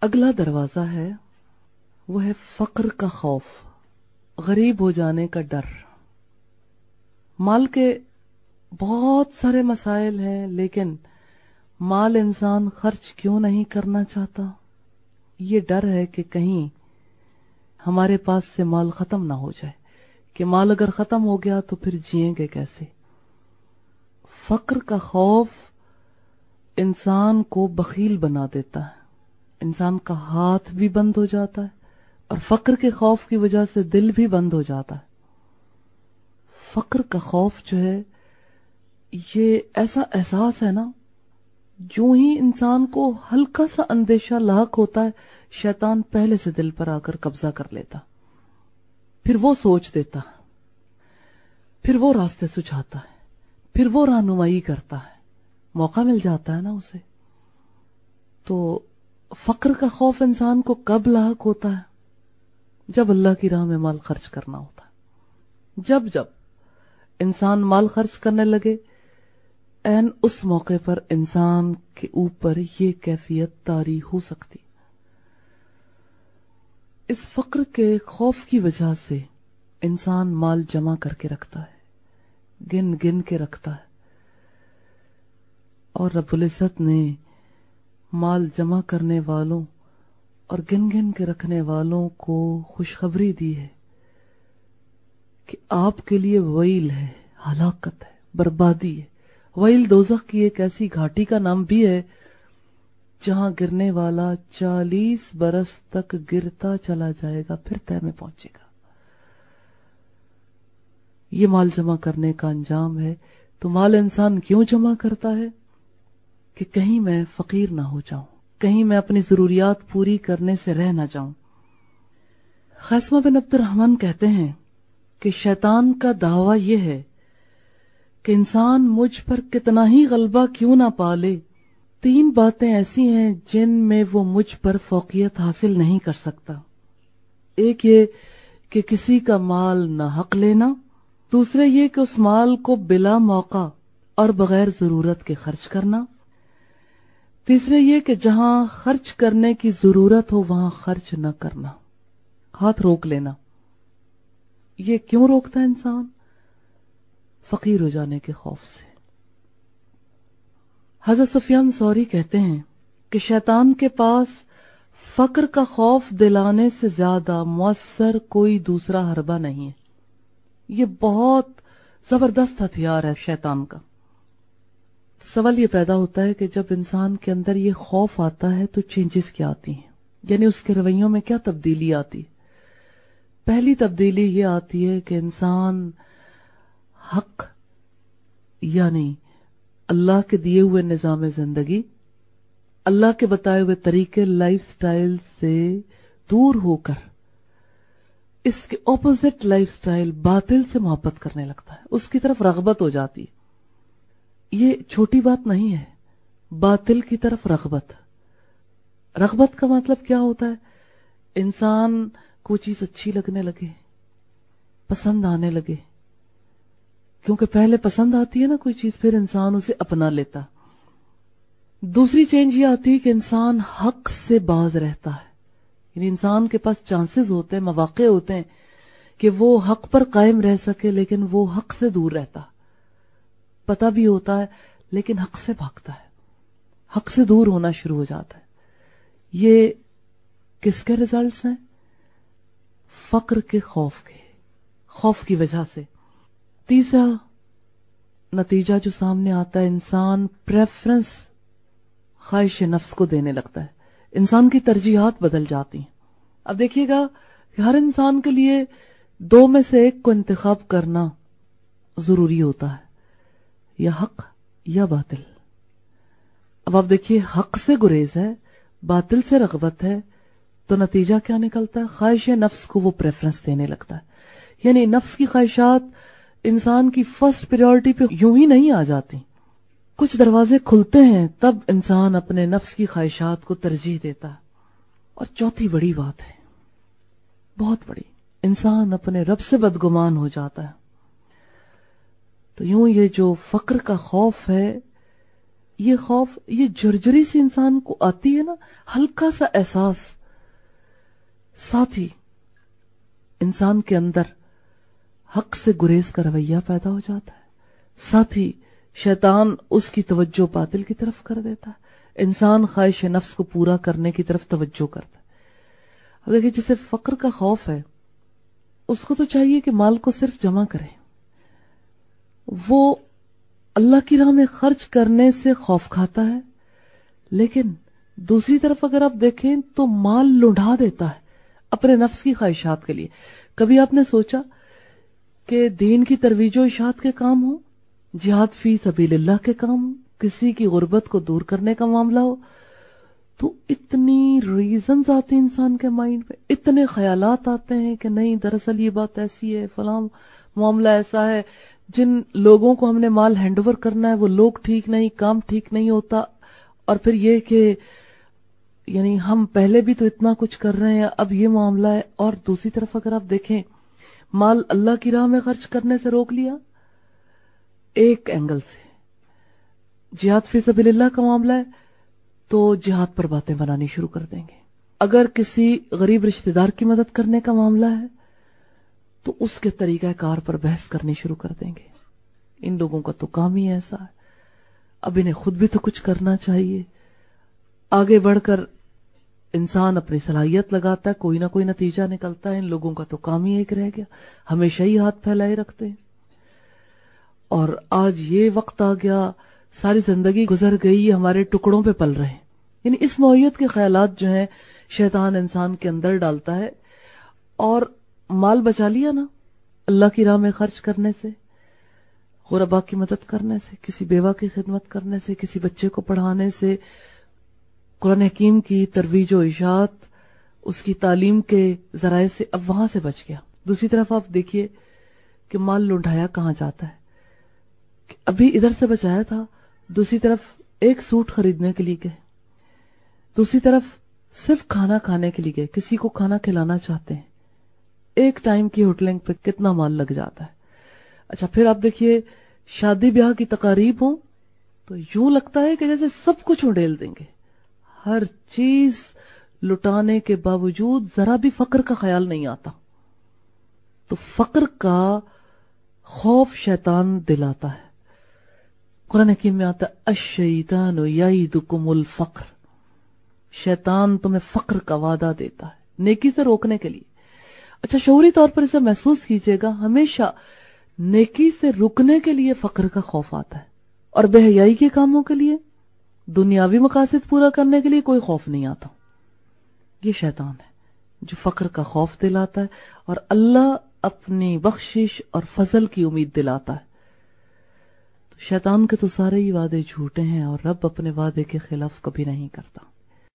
اگلا دروازہ ہے، وہ ہے فقر کا خوف، غریب ہو جانے کا ڈر۔ مال کے بہت سارے مسائل ہیں، لیکن مال انسان خرچ کیوں نہیں کرنا چاہتا؟ یہ ڈر ہے کہ کہیں ہمارے پاس سے مال ختم نہ ہو جائے۔ کہ مال اگر ختم ہو گیا تو پھر جیئیں گے کیسے؟ فقر کا خوف انسان کو بخیل بنا دیتا ہے۔ انسان کا ہاتھ بھی بند ہو جاتا ہے اور فقر کے خوف کی وجہ سے دل بھی بند ہو جاتا ہے۔ فقر کا خوف جو ہے، یہ ایسا احساس ہے نا، جو ہی انسان کو ہلکا سا اندیشہ لاحق ہوتا ہے، شیطان پہلے سے دل پر آ کر قبضہ کر لیتا۔ پھر وہ سوچ دیتا۔ پھر وہ راستے سجھاتا۔ ہے پھر وہ رہنمائی کرتا۔ ہے موقع مل جاتا ہے نا اسے۔ تو فقر کا خوف انسان کو کب لاحق ہوتا ہے؟ جب اللہ کی راہ میں مال خرچ کرنا ہوتا ہے۔ جب جب انسان مال خرچ کرنے لگے، این اس موقع پر انسان کے اوپر یہ کیفیت تاری ہو سکتی۔ اس فقر کے خوف کی وجہ سے انسان مال جمع کر کے رکھتا ہے، گن گن کے رکھتا ہے۔ اور رب العزت نے مال جمع کرنے والوں اور گن گن کے رکھنے والوں کو خوشخبری دی ہے کہ آپ کے لیے ویل ہے، ہلاکت ہے، بربادی ہے۔ ویل دوزخ کی ایک ایسی گھاٹی کا نام بھی ہے جہاں گرنے والا چالیس برس تک گرتا چلا جائے گا، پھر طے میں پہنچے گا۔ یہ مال جمع کرنے کا انجام ہے۔ تو مال انسان کیوں جمع کرتا ہے؟ کہ کہیں میں فقیر نہ ہو جاؤں، کہیں میں اپنی ضروریات پوری کرنے سے رہ نہ جاؤں۔ خیسمہ بن عبد الرحمن کہتے ہیں کہ شیطان کا دعویٰ یہ ہے کہ انسان مجھ پر کتنا ہی غلبہ کیوں نہ پالے تین باتیں ایسی ہیں جن میں وہ مجھ پر فوقیت حاصل نہیں کر سکتا۔ ایک یہ کہ کسی کا مال نہ حق لینا، دوسرے یہ کہ اس مال کو بلا موقع اور بغیر ضرورت کے خرچ کرنا۔ تیسرے یہ کہ جہاں خرچ کرنے کی ضرورت ہو، وہاں خرچ نہ کرنا۔ ہاتھ روک لینا۔ یہ کیوں روکتا ہے انسان؟ فقیر ہو جانے کے خوف سے۔ حضرت سفیان سوری کہتے ہیں کہ شیطان کے پاس فقر کا خوف دلانے سے زیادہ مؤثر کوئی دوسرا حربہ نہیں ہے۔ یہ بہت زبردست ہتھیار ہے شیطان کا۔ سوال یہ پیدا ہوتا ہے کہ جب انسان کے اندر یہ خوف آتا ہے تو چینجز کیا آتی ہیں؟ یعنی اس کے رویوں میں کیا تبدیلی آتی پہلی تبدیلی یہ آتی ہے کہ انسان حق یعنی اللہ کے دیے ہوئے نظام زندگی، اللہ کے بتائے ہوئے طریقے، لائف سٹائل سے دور ہو کر اس کے اپوزٹ لائف سٹائل باطل سے محبت کرنے لگتا ہے۔ اس کی طرف رغبت ہو جاتی یہ چھوٹی بات نہیں ہے۔ باطل کی طرف رغبت۔ رغبت کا مطلب کیا ہوتا ہے؟ انسان کو چیز اچھی لگنے لگے، پسند آنے لگے۔ کیونکہ پہلے پسند آتی ہے نا کوئی چیز، پھر انسان اسے اپنا لیتا۔ دوسری چینج یہ آتی ہے کہ انسان حق سے باز رہتا ہے۔ یعنی انسان کے پاس چانسز ہوتے ہیں، مواقع ہوتے ہیں کہ وہ حق پر قائم رہ سکے، لیکن وہ حق سے دور رہتا۔ پتا بھی ہوتا ہے، لیکن حق سے بھاگتا ہے۔ حق سے دور ہونا شروع ہو جاتا ہے۔ یہ کس کے ریزلٹس ہیں؟ فقر کے خوف کے۔ خوف کی وجہ سے۔ تیسرا نتیجہ جو سامنے آتا ہے، انسان پریفرنس خواہش نفس کو دینے لگتا ہے۔ انسان کی ترجیحات بدل جاتی ہیں۔ اب دیکھیے گا کہ ہر انسان کے لیے دو میں سے ایک کو انتخاب کرنا ضروری ہوتا ہے۔ یا حق یا باطل۔ اب آپ دیکھیے، حق سے گریز ہے، باطل سے رغبت ہے، تو نتیجہ کیا نکلتا ہے؟ خواہش نفس کو وہ پریفرنس دینے لگتا ہے۔ یعنی نفس کی خواہشات انسان کی فرسٹ پیریورٹی پہ یوں ہی نہیں آ جاتی۔ کچھ دروازے کھلتے ہیں، تب انسان اپنے نفس کی خواہشات کو ترجیح دیتا ہے۔ اور چوتھی بڑی بات ہے، بہت بڑی، انسان اپنے رب سے بدگمان ہو جاتا ہے۔ تو یوں یہ جو فقر کا خوف ہے، یہ خوف، یہ جرجری سی انسان کو آتی ہے نا، ہلکا سا احساس۔ ساتھ ہی انسان کے اندر حق سے گریز کا رویہ پیدا ہو جاتا ہے۔ ساتھ ہی شیطان اس کی توجہ باطل کی طرف کر دیتا ہے۔ انسان خواہش نفس کو پورا کرنے کی طرف توجہ کرتا ہے۔ اب دیکھیں جسے فقر کا خوف ہے، اس کو تو چاہیے کہ مال کو صرف جمع کرے وہ اللہ کی راہ میں خرچ کرنے سے خوف کھاتا ہے۔ لیکن دوسری طرف اگر آپ دیکھیں تو مال لڑھا دیتا ہے اپنے نفس کی خواہشات کے لیے۔ کبھی آپ نے سوچا کہ دین کی ترویج و اشاعت کے کام ہو جہاد فی سبیل اللہ کے کام ہو کسی کی غربت کو دور کرنے کا معاملہ ہو؟ تو اتنی ریزنز آتے ہیں انسان کے مائنڈ میں، اتنے خیالات آتے ہیں کہ نہیں، دراصل یہ بات ایسی ہے، فلاں معاملہ ایسا ہے جن لوگوں کو ہم نے مال ہینڈ اوور کرنا ہے، وہ لوگ ٹھیک نہیں، کام ٹھیک نہیں ہوتا۔ اور پھر یہ کہ یعنی ہم پہلے بھی تو اتنا کچھ کر رہے ہیں، اب یہ معاملہ ہے۔ اور دوسری طرف اگر آپ دیکھیں، مال اللہ کی راہ میں خرچ کرنے سے روک لیا۔ ایک اینگل سے۔ جہاد فی سبیل اللہ کا معاملہ ہے، تو جہاد پر باتیں بنانی شروع کر دیں گے۔ اگر کسی غریب رشتہ دار کی مدد کرنے کا معاملہ ہے تو اس کے طریقہ کار پر بحث کرنی شروع کر دیں گے۔ ان لوگوں کا تو کام ہی ایسا ہے۔ اب انہیں خود بھی تو کچھ کرنا چاہیے۔ آگے بڑھ کر انسان اپنی صلاحیت لگاتا ہے، کوئی نہ کوئی نتیجہ نکلتا ہے۔ ان لوگوں کا تو کام ہی ایک رہ گیا۔ ہمیشہ ہی ہاتھ پھیلائے رکھتے ہیں۔ اور آج یہ وقت آ گیا، ساری زندگی گزر گئی ہمارے ٹکڑوں پہ پل رہے ہیں۔ یعنی اس نوعیت کے خیالات جو ہیں، شیطان انسان کے اندر ڈالتا ہے۔ اور مال بچا لیا نا، اللہ کی راہ میں خرچ کرنے سے، غربا کی مدد کرنے سے، کسی بیوہ کی خدمت کرنے سے، کسی بچے کو پڑھانے سے، قرآن حکیم کی ترویج و اشاعت، اس کی تعلیم کے ذرائع سے اب وہاں سے بچ گیا۔ دوسری طرف آپ دیکھیے کہ مال لنڈایا کہاں جاتا ہے۔ ابھی ادھر سے بچایا تھا، دوسری طرف ایک سوٹ خریدنے کے لیے گئے۔ دوسری طرف صرف کھانا کھانے کے لیے گئے۔ کسی کو کھانا کھلانا چاہتے ہیں۔ ایک ٹائم کی ہوٹلنگ پہ کتنا مال لگ جاتا ہے۔ اچھا پھر آپ دیکھیے، شادی بیاہ کی تقاریب ہوں تو یوں لگتا ہے کہ جیسے سب کچھ اڈیل دیں گے۔ ہر چیز لٹانے کے باوجود ذرا بھی فقر کا خیال نہیں آتا۔ تو فقر کا خوف شیطان دلاتا ہے۔ قرآن حکیم میں آتا اشیطان یعیدکم الفقر۔ شیطان تمہیں فقر کا وعدہ دیتا ہے، نیکی سے روکنے کے لیے۔ اچھا شعوری طور پر اسے محسوس کیجیے گا، ہمیشہ نیکی سے رکنے کے لیے فقر کا خوف آتا ہے اور بے حیائی کے کاموں کے لیے، دنیاوی مقاصد پورا کرنے کے لیے کوئی خوف نہیں آتا۔ یہ شیطان ہے جو فقر کا خوف دلاتا ہے اور اللہ اپنی بخشش اور فضل کی امید دلاتا ہے۔ تو شیطان کے تو سارے ہی وعدے جھوٹے ہیں اور رب اپنے وعدے کے خلاف کبھی نہیں کرتا۔